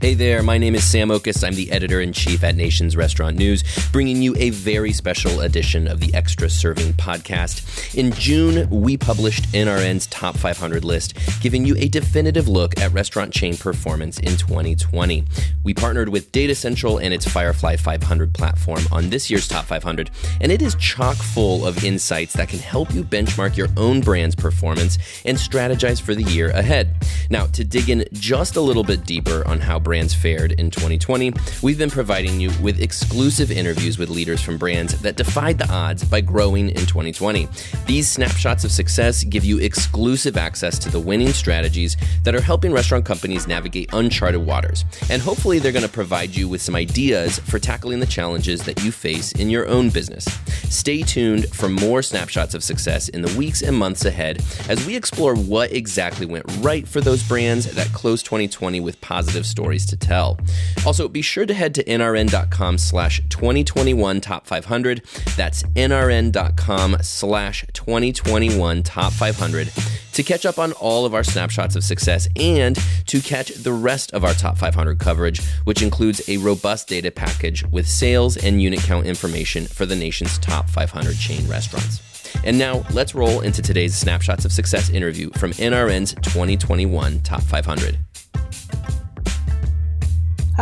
Hey there, my name is Sam Oches. I'm the editor in chief at Nation's Restaurant News, bringing you a very special edition of the Extra Serving podcast. In June, we published NRN's Top 500 list, giving you a definitive look at restaurant chain performance in 2020. We partnered with Datassential and its Firefly 500 platform on this year's Top 500, and it is chock full of insights that can help you benchmark your own brand's performance and strategize for the year ahead. Now, to dig in just a little bit deeper on how brands fared in 2020, we've been providing you with exclusive interviews with leaders from brands that defied the odds by growing in 2020. These snapshots of success give you exclusive access to the winning strategies that are helping restaurant companies navigate uncharted waters. And hopefully, they're going to provide you with some ideas for tackling the challenges that you face in your own business. Stay tuned for more snapshots of success in the weeks and months ahead as we explore what exactly went right for those brands that closed 2020 with positive stories to tell. Also, be sure to head to nrn.com slash 2021 top 500. That's nrn.com slash 2021 top 500 to catch up on all of our snapshots of success and to catch the rest of our top 500 coverage, which includes a robust data package with sales and unit count information for the nation's top 500 chain restaurants. And now let's roll into today's Snapshots of Success interview from NRN's 2021 Top 500.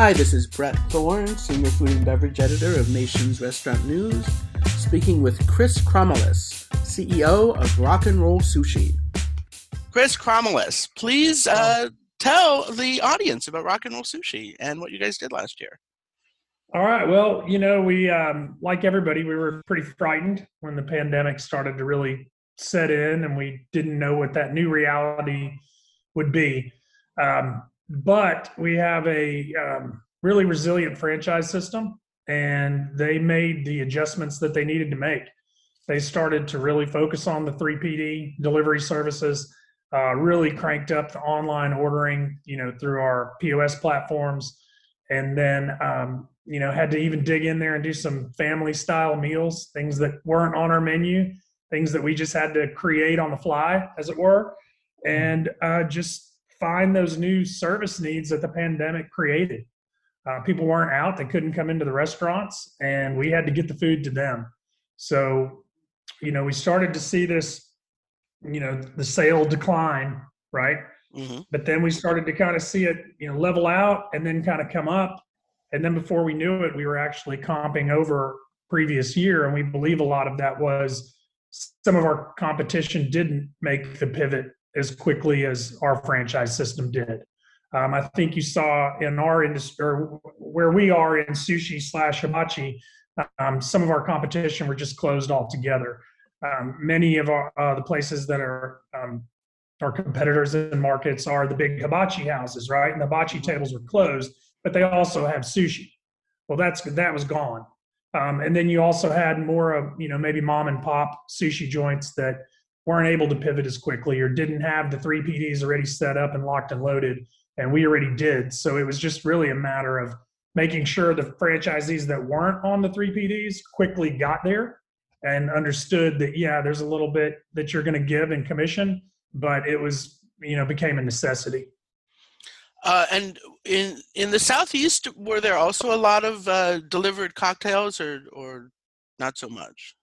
Hi, this is Bret Thorn, Senior Food and Beverage Editor of Nation's Restaurant News, speaking with Chris Kromelis, CEO of Rock and Roll Sushi. Chris Kromelis, please uh, tell the audience about Rock and Roll Sushi and what you guys did last year. All right. Well, you know, we, um, like everybody, we were pretty frightened when the pandemic started to really set in and we didn't know what that new reality would be. Um, but we have a um, really resilient franchise system and they made the adjustments that they needed to make. They started to really focus on the 3PD delivery services, uh, really cranked up the online ordering, you know, through our POS platforms. And then, um, you know, had to even dig in there and do some family style meals, things that weren't on our menu, things that we just had to create on the fly, as it were, and uh, just find those new service needs that the pandemic created. Uh, people weren't out; they couldn't come into the restaurants, and we had to get the food to them. So, you know, we started to see this, you know, the sale decline, right? Mm-hmm. But then we started to kind of see it, you know, level out and then kind of come up. And then before we knew it, we were actually comping over previous year, and we believe a lot of that was some of our competition didn't make the pivot as quickly as our franchise system did. Um, I think you saw in our industry, or where we are in sushi slash hibachi, um, some of our competition were just closed altogether. Um, many of our, uh, the places that are um, our competitors in markets are the big hibachi houses, right? And the hibachi tables were closed, but they also have sushi. Well, that's that was gone. Um, and then you also had more of you know maybe mom and pop sushi joints that weren't able to pivot as quickly or didn't have the three PDs already set up and locked and loaded, and we already did. So it was just really a matter of making sure the franchisees that weren't on the three PDs quickly got there and understood that yeah, there's a little bit that you're going to give in commission, but it was you know became a necessity. Uh, and in in the southeast, were there also a lot of uh, delivered cocktails, or or not so much?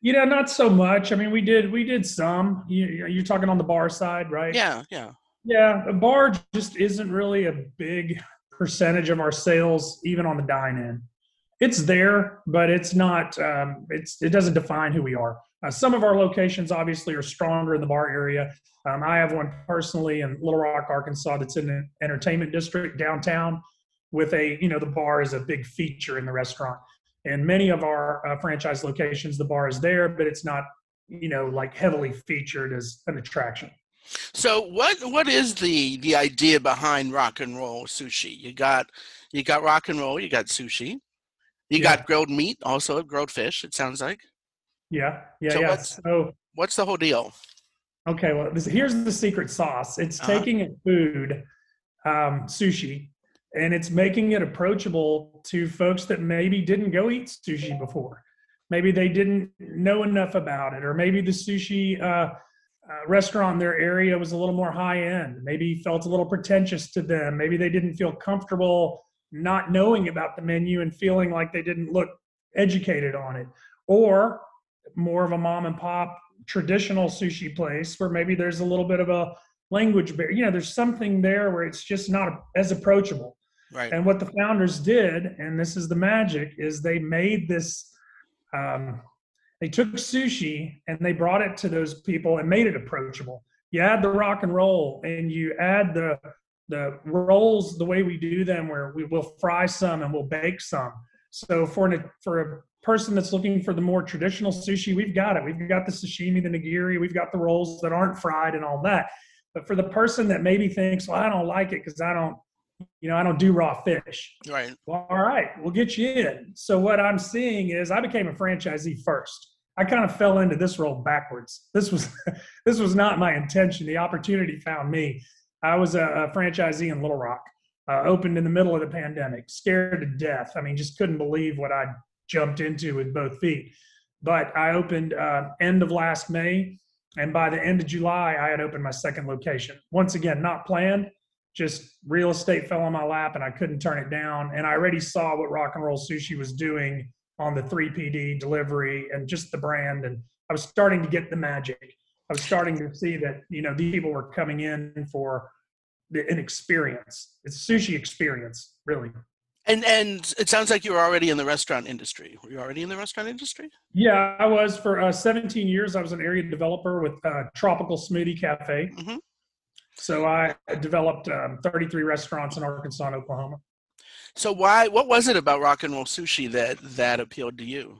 You know, not so much. I mean, we did we did some. You, you're talking on the bar side, right? Yeah, yeah, yeah. A bar just isn't really a big percentage of our sales, even on the dine-in. It's there, but it's not. Um, it's it doesn't define who we are. Uh, some of our locations obviously are stronger in the bar area. Um, I have one personally in Little Rock, Arkansas, that's in an entertainment district downtown. With a, you know, the bar is a big feature in the restaurant. And many of our uh, franchise locations, the bar is there, but it's not, you know, like heavily featured as an attraction. So what what is the the idea behind rock and roll sushi? You got you got rock and roll, you got sushi, you yeah. got grilled meat, also grilled fish. It sounds like. Yeah, yeah, so yeah. What's, so what's the whole deal? Okay, well, this, here's the secret sauce. It's uh-huh. taking a food, um, sushi, and it's making it approachable to folks that maybe didn't go eat sushi before maybe they didn't know enough about it or maybe the sushi uh, uh, restaurant in their area was a little more high end. Maybe felt a little pretentious to them. Maybe they didn't feel comfortable not knowing about the menu and feeling like they didn't look educated on it. Or more of a mom and pop traditional sushi place where maybe there's a little bit of a language barrier. You know, there's something there where it's just not as approachable. Right. And what the founders did, and this is the magic, is they made this. Um, they took sushi and they brought it to those people and made it approachable. You add the rock and roll, and you add the the rolls the way we do them, where we will fry some and we'll bake some. So for an, for a person that's looking for the more traditional sushi, we've got it. We've got the sashimi, the nigiri, we've got the rolls that aren't fried and all that. But for the person that maybe thinks, well, I don't like it because I don't, you know, I don't do raw fish. Right. Well, all right, we'll get you in. So what I'm seeing is I became a franchisee first. I kind of fell into this role backwards. This was this was not my intention. The opportunity found me. I was a, a franchisee in Little Rock, uh, opened in the middle of the pandemic, scared to death. I mean, just couldn't believe what I jumped into with both feet. But I opened uh, end of last May, and by the end of July, I had opened my second location. Once again, not planned, just real estate fell on my lap, and I couldn't turn it down. And I already saw what Rock and Roll Sushi was doing on the 3PD delivery and just the brand, and I was starting to get the magic. I was starting to see that you know these people were coming in for the, an experience. It's a sushi experience, really. And and it sounds like you were already in the restaurant industry. Were you already in the restaurant industry? Yeah, I was for uh, 17 years. I was an area developer with uh, Tropical Smoothie Cafe. Mhm. So I developed um, 33 restaurants in Arkansas and Oklahoma. So why? What was it about rock and roll sushi that that appealed to you?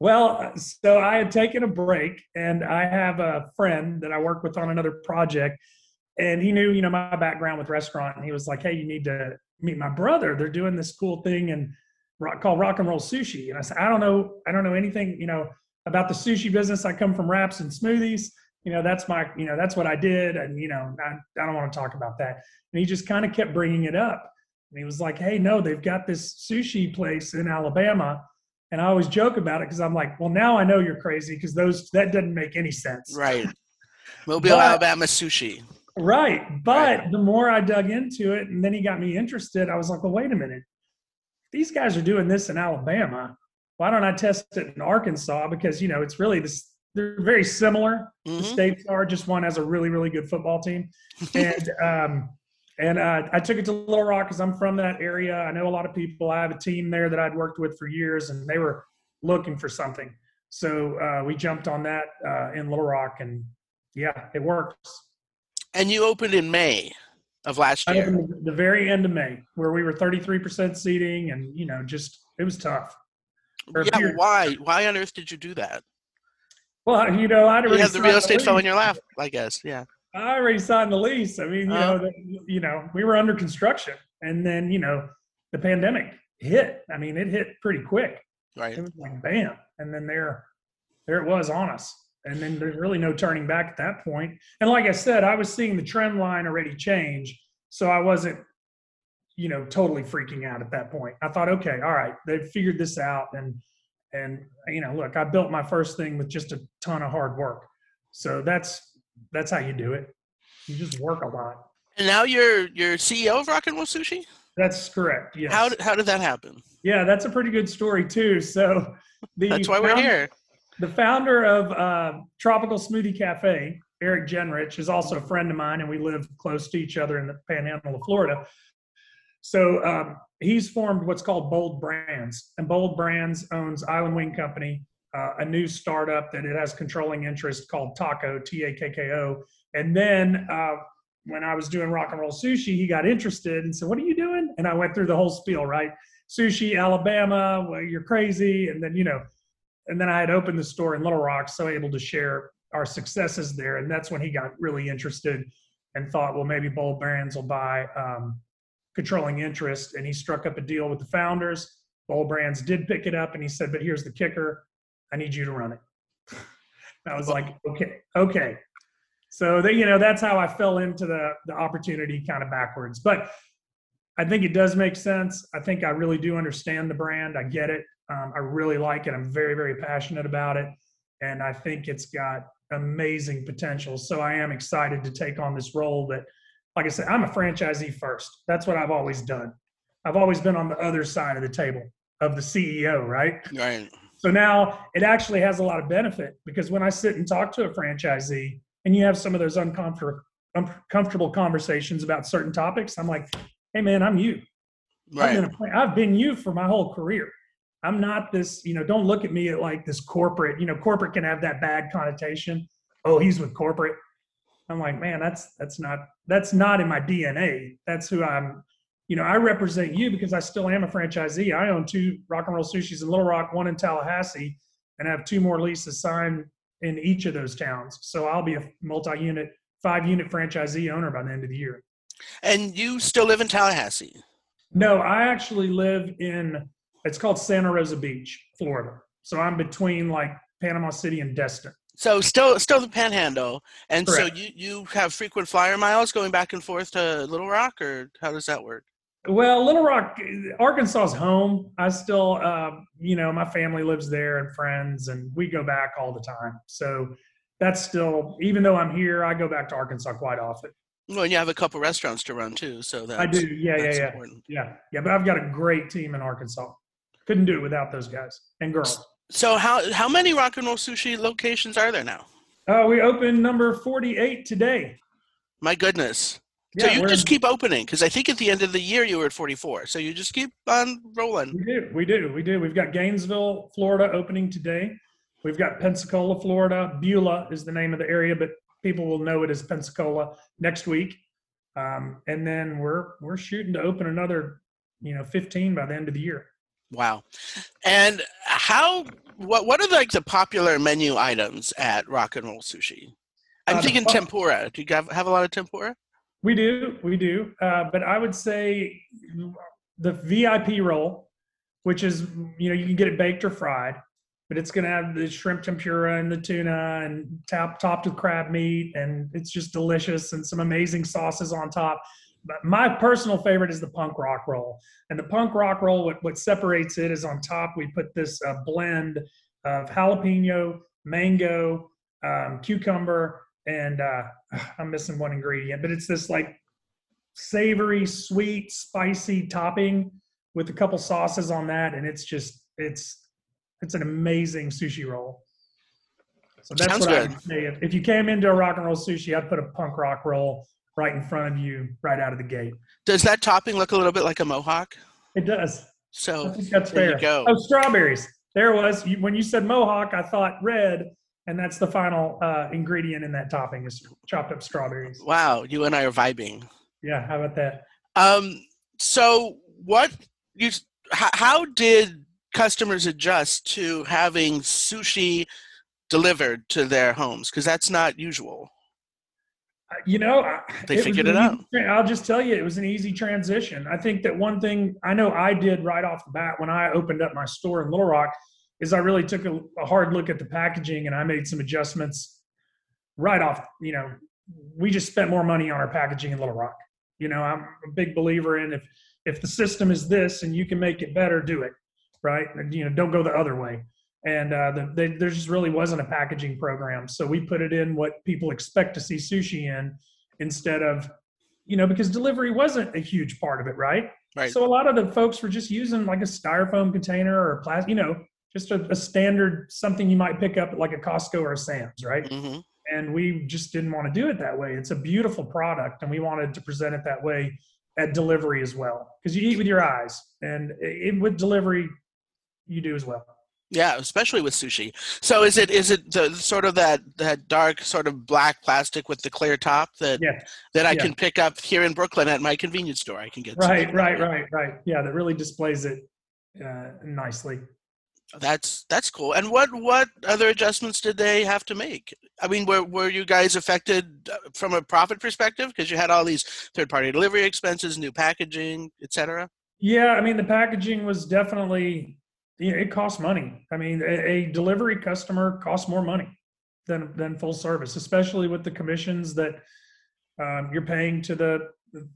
Well, so I had taken a break, and I have a friend that I work with on another project, and he knew, you know, my background with restaurant, and he was like, "Hey, you need to meet my brother. They're doing this cool thing and rock, called Rock and Roll Sushi." And I said, "I don't know, I don't know anything, you know, about the sushi business. I come from wraps and smoothies. You know, that's my, you know, that's what I did, and you know, I, I don't want to talk about that." And he just kind of kept bringing it up, and he was like, "Hey, no, they've got this sushi place in Alabama." And I always joke about it because I'm like, well, now I know you're crazy because those that doesn't make any sense. Right. Mobile, But- Alabama sushi. Right. But Right. the more I dug into it and then he got me interested, I was like, well, wait a minute. These guys are doing this in Alabama. Why don't I test it in Arkansas? Because, you know, it's really this, they're very similar. The Mhm. states are just one has a really, really good football team. And, um, and uh, I took it to Little Rock because I'm from that area. I know a lot of people. I have a team there that I'd worked with for years, and they were looking for something. So uh, we jumped on that uh, in Little Rock, and yeah, it works. And you opened in May of last year. the very end of May, where we were 33% seating, and you know, just it was tough. Yeah. Why? Why on earth did you do that? Well, you know, I'd You have the real estate fell in your lap, I guess. Yeah. I already signed the lease. I mean, you Uh-huh. know, the, you know, we were under construction, and then you know, the pandemic hit. I mean, it hit pretty quick. Right. It was like bam, and then there, there it was on us. And then there's really no turning back at that point. And like I said, I was seeing the trend line already change, so I wasn't, you know, totally freaking out at that point. I thought, okay, all right, they've figured this out, and and you know, look, I built my first thing with just a ton of hard work. So that's that's how you do it. You just work a lot. And now you're you're CEO of Rock and Roll Sushi. That's correct. yeah How did, how did that happen? yeah, that's a pretty good story too. So the That's why we're here. the founder of uh, Tropical Smoothie Cafe, Eric Jenrich, is also a friend of mine, and we live close to each other in the panhandle of Florida. So um, he's formed what's called Bold Brands, and Bold Brands owns Island Wing Company, uh, a new startup that it has controlling interest called Takko, T A K K O. And then uh, when I was doing rock and roll sushi, he got interested and said, "What are you doing?" And I went through the whole spiel, right? Sushi, Alabama, well, you're crazy, and then you know and then I had opened the store in Little Rock, so able to share our successes there. And that's when he got really interested and thought, well, maybe Bold Brands will buy um, controlling interest. And he struck up a deal with the founders. Bold Brands did pick it up, and he said, but here's the kicker: I need you to run it. I was like, okay, okay. So that you know, that's how I fell into the the opportunity kind of backwards, but. I think it does make sense. I think I really do understand the brand. I get it. Um, I really like it. I'm very, very passionate about it, and I think it's got amazing potential. So I am excited to take on this role that, like I said, I'm a franchisee first. That's what I've always done. I've always been on the other side of the table of the CEO, right? Right. So now it actually has a lot of benefit because when I sit and talk to a franchisee and you have some of those uncomfortable uncomfortable conversations about certain topics, I'm like, hey man, I'm you. Right. I've been, I've been you for my whole career. I'm not this, you know, don't look at me at like this corporate, you know, corporate can have that bad connotation. Oh, he's with corporate. I'm like, man, that's that's not that's not in my DNA. That's who I'm, you know, I represent you because I still am a franchisee. I own two rock and roll sushis in Little Rock, one in Tallahassee, and I have two more leases signed in each of those towns. So I'll be a multi-unit, five-unit franchisee owner by the end of the year. And you still live in Tallahassee? No, I actually live in it's called Santa Rosa Beach, Florida. So I'm between like Panama City and Destin. So still still the Panhandle, and Correct. so you you have frequent flyer miles going back and forth to Little Rock, or how does that work? Well, Little Rock, Arkansas is home. I still, uh, you know, my family lives there and friends, and we go back all the time. So that's still, even though I'm here, I go back to Arkansas quite often. Well, and you have a couple restaurants to run too, so that's I do, yeah, yeah, yeah, important. yeah, yeah. But I've got a great team in Arkansas. Couldn't do it without those guys and girls. So how how many rock and roll sushi locations are there now? Uh, we opened number 48 today. My goodness. So Yeah, you just keep opening because I think at the end of the year you were at 44. So you just keep on rolling. We do. We do. We do. We've got Gainesville, Florida opening today. We've got Pensacola, Florida. Beulah is the name of the area, but people will know it as Pensacola next week. Um, and then we're we're shooting to open another, you know, 15 by the end of the year. Wow. And how what what are like the popular menu items at Rock and Roll Sushi? I'm Uh, thinking tempura. Do you have, have a lot of tempura? We do, we do. Uh, but I would say the VIP roll, which is you know you can get it baked or fried, but it's going to have the shrimp tempura and the tuna and top, topped with crab meat, and it's just delicious and some amazing sauces on top. My personal favorite is the punk rock roll, and the punk rock roll. What what separates it is on top we put this uh, blend of jalapeno, mango, um, cucumber, and uh, I'm missing one ingredient, but it's this like savory, sweet, spicy topping with a couple sauces on that, and it's just it's it's an amazing sushi roll. So that's Sounds what I would say. If, if you came into a rock and roll sushi, I'd put a punk rock roll right in front of you, right out of the gate. Does that topping look a little bit like a mohawk? It does. So that's there fair. you go. Oh, strawberries. There it was. You, when you said mohawk, I thought red, and that's the final uh, ingredient in that topping is chopped up strawberries. wow, you and I are vibing. Yeah, how about that? Um, so what you how, how did customers adjust to having sushi delivered to their homes? Because that's not usual. You know, I- They figured it out. easy I'll just tell you, it was an easy transition. I think that one thing I know I did right off the bat when I opened up my store in Little Rock is I really took a, a hard look at the packaging and I made some adjustments right off. You know, we just spent more money on our packaging in Little Rock. You know, I'm a big believer in if if the system is this and you can make it better, do it. Right? You know, don't go the other way. And uh, the, they, there just really wasn't a packaging program, so we put it in what people expect to see sushi in, instead of, you know, because delivery wasn't a huge part of it, right? Right. So a lot of the folks were just using like a styrofoam container or plastic, you know, just a, a standard something you might pick up at like a Costco or a Sam's, right? hmm and we just didn't want to do it that way. It's a beautiful product, and we wanted to present it that way at delivery as well, because you eat with your eyes, and it, with delivery, you do as well. Yeah, especially with sushi. So is it is it the sort of that that dark sort of black plastic with the clear top that Yeah, that I yeah. can pick up here in Brooklyn at my convenience store? I can get right, right, right, right. Yeah, that really displays it uh, nicely. That's that's cool. And what what other adjustments did they have to make? I mean, were were you guys affected uh, from a profit perspective because you had all these third party delivery expenses, new packaging, etc. Yeah, I mean the packaging was definitely you know, it costs money. I mean a, a delivery customer costs more money than than full service, especially with the commissions that um, you're paying to the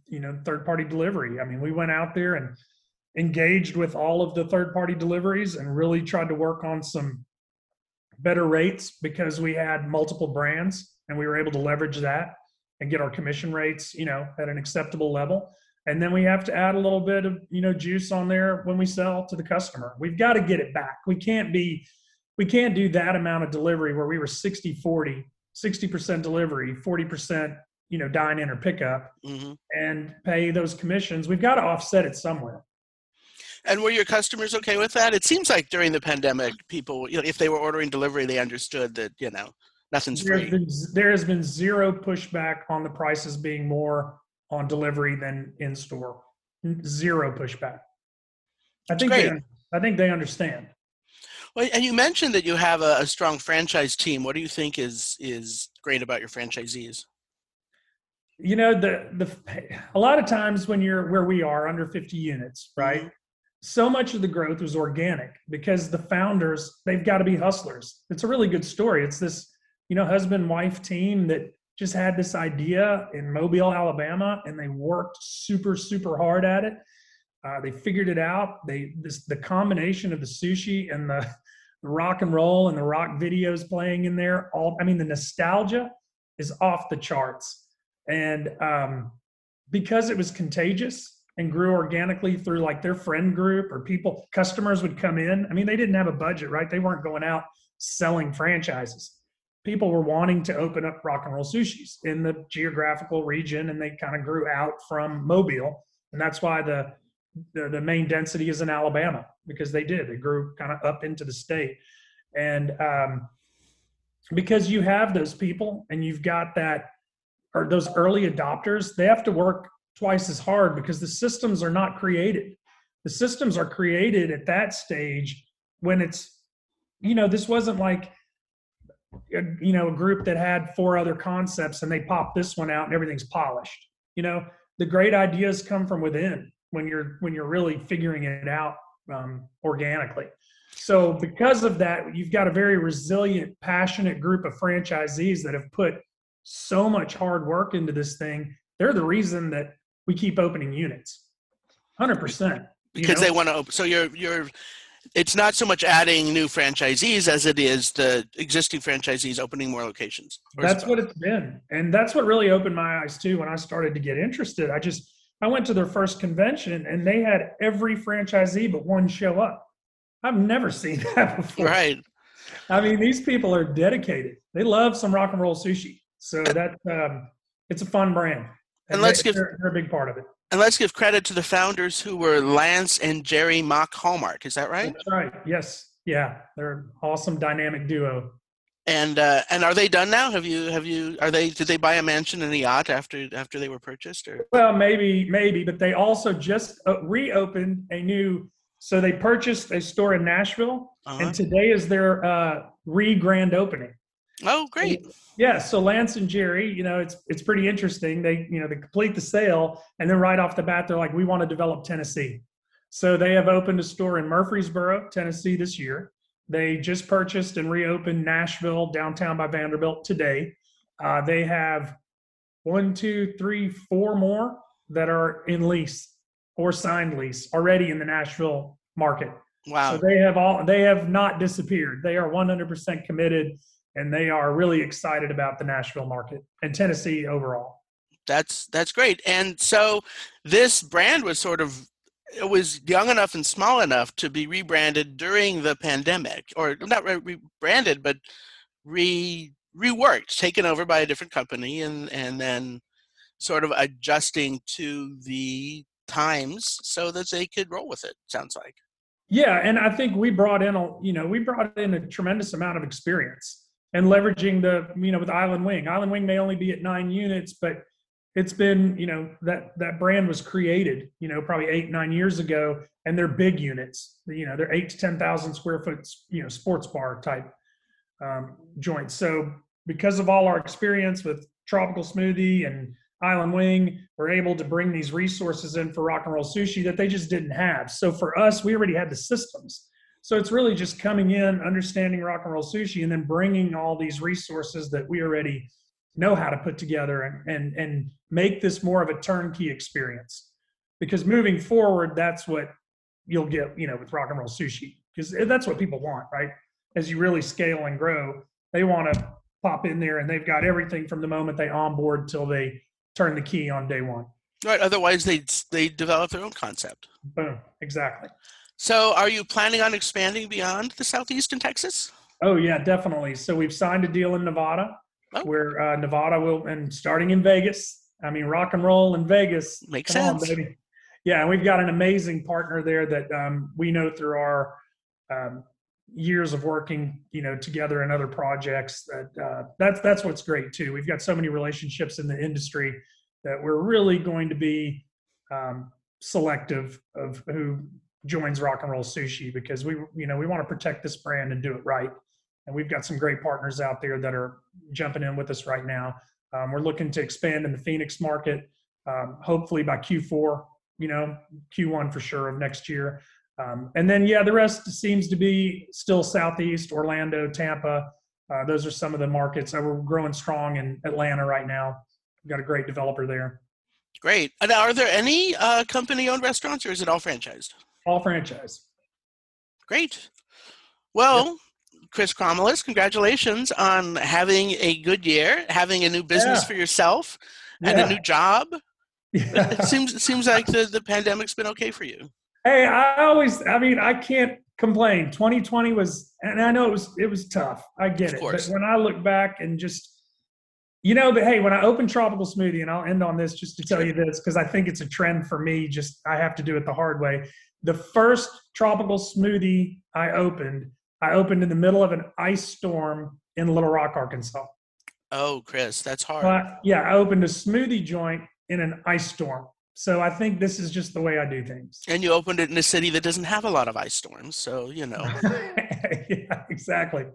you know third party delivery. I mean we went out there and engaged with all of the third party deliveries and really tried to work on some better rates because we had multiple brands and we were able to leverage that and get our commission rates, you know, at an acceptable level. And then we have to add a little bit of, you know, juice on there when we sell to the customer. We've got to get it back. We can't be, we can't do that amount of delivery where we were 60, 40, 60% delivery, 40%, you know, dine in or pickup hmm and pay those commissions. We've got to offset it somewhere. And were your customers okay with that? It seems like during the pandemic, people, you know, if they were ordering delivery, they understood that you know nothing's There's free. been, there has been zero pushback on the prices being more on delivery than in store. Zero pushback. I think they. I think they understand. Well, and you mentioned that you have a, a strong franchise team. What do you think is is great about your franchisees? You know, the the a lot of times when you're where we are under 50 units, mm-hmm. right? So much of the growth was organic because the founders, they've got to be hustlers. It's a really good story. It's this, you know, husband wife team that just had this idea in Mobile, Alabama, and they worked super, super hard at it. Uh, they figured it out. They this the combination of the sushi and the, the rock and roll and the rock videos playing in there. All I mean, the nostalgia is off the charts, and um, because it was contagious and grew organically through like their friend group or people customers would come in. I mean, they didn't have a budget, right? They weren't going out selling franchises people were wanting to open up rock and roll sushis in the geographical region and they kind of grew out from mobile and that's why the, the the main density is in alabama because they did. They grew kind of up into the state. And um, because you have those people and you've got that or those early adopters they have to work twice as hard because the systems are not created. The systems are created at that stage when it's you know this wasn't like you know a group that had four other concepts and they pop this one out and everything's polished you know the great ideas come from within when you're when you're really figuring it out um, organically so because of that you've got a very resilient passionate group of franchisees that have put so much hard work into this thing they're the reason that we keep opening units 100% you Because know? they want to open. So you're you're. It's not so much adding new franchisees as it is the existing franchisees opening more locations. Or That's it what it's been. And that's what really opened my eyes too when I started to get interested. I just I went to their first convention and they had every franchisee but one show up. I've never seen that before. Right. I mean, these people are dedicated. They love some rock and roll sushi. So that um, it's a fun brand. And let's they, give- they're, they're a big part of it. And let's give credit to the founders who were Lance and Jerry Mock Hallmark. Is that right? That's right. Yes. Yeah. They're an awesome dynamic duo. And uh, and are they done now? Have you have you are they did they buy a mansion and a yacht after after they were purchased or Well, maybe, maybe, but they also just uh, reopened a new. So they purchased a store in Nashville, uh and today is their uh, re-grand opening. Oh, great. Yeah, so Lance and Jerry, you know, it's it's pretty interesting. They, you know, they complete the sale, and then right off the bat, they're like, "We want to develop Tennessee." So they have opened a store in Murfreesboro, Tennessee, this year. They just purchased and reopened Nashville, downtown by Vanderbilt, today. Uh, they have one, two, three, four more that are in lease or signed lease already in the Nashville market. Wow. So they have all they have not disappeared. They are 100% committed and they are really excited about the Nashville market and Tennessee overall. That's that's great. And so this brand was sort of it was young enough and small enough to be rebranded during the pandemic, or not re- rebranded, but re reworked, taken over by a different company, and and then sort of adjusting to the times so that they could roll with it. Sounds like. Yeah, and I think we brought in a you know we brought in a tremendous amount of experience and leveraging the you know with Island Wing. Island Wing may only be at nine units, but it's been you know that that brand was created you know probably eight nine years ago, and they're big units. You know they're eight to ten thousand square foot you know sports bar type um, joints. So because of all our experience with tropical smoothie and Island Wing, we're able to bring these resources in for rock and roll sushi that they just didn't have. So for us, we already had the systems. So it's really just coming in, understanding rock and roll sushi, and then bringing all these resources that we already know how to put together and and and make this more of a turnkey experience. Because moving forward, that's what you'll get, you know, with rock and roll sushi, because that's what people want, right? as you really scale and grow, they want to pop in there and they've got everything from the moment they onboard till they turn the key on day one. Right. Otherwise, they they develop their own concept. Boom. Exactly. So, are you planning on expanding beyond the southeast in Texas? Oh yeah, definitely. So we've signed a deal in Nevada, Oh. where uh, Nevada will, and starting in Vegas. I mean, rock and roll in Vegas. Makes Come on, sense. baby. Yeah, and we've got an amazing partner there that um, we know through our um, years of working, you know, together in other projects. That uh, that's that's what's great too. We've got so many relationships in the industry that we're really going to be um, selective of who joins Rock and Roll Sushi because we, you know, we want to protect this brand and do it right. And we've got some great partners out there that are jumping in with us right now. Um, we're looking to expand in the Phoenix market, um, hopefully by Q4, you know, Q1 for sure of next year. Um, and then, yeah, the rest seems to be still Southeast, Orlando, Tampa. Uh, those are some of the markets. Uh, we're growing strong in Atlanta right now. We've got a great developer there. Great. And are there any uh, company-owned restaurants, or is it all franchised? All franchise. Great. Well, Chris Cromelis, congratulations on having a good year, having a new business Yeah. for yourself, and Yeah. a new job. It seems it seems like the, the pandemic's been okay for you. Hey, I always, I mean, I can't complain. 2020 was, and I know it was, it was tough. I get Of it. course. But when I look back and just, you know, but hey, when I open Tropical Smoothie, and I'll end on this just to tell you this, because I think it's a trend for me, just I have to do it the hard way. The first Tropical Smoothie I opened, I opened in the middle of an ice storm in Little Rock, Arkansas. Oh, Chris, that's hard. But yeah, I opened a smoothie joint in an ice storm. So I think this is just the way I do things. And you opened it in a city that doesn't have a lot of ice storms, so you know. yeah, exactly.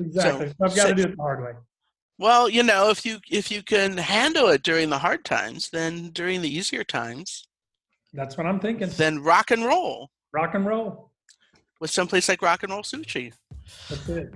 Exactly. So, I've got so- to do it the hard way. Well, you know, if you if you can handle it during the hard times, then during the easier times, That's what I'm thinking. then rock and roll Rock and roll. with someplace like Rock and Roll Sushi. That's it.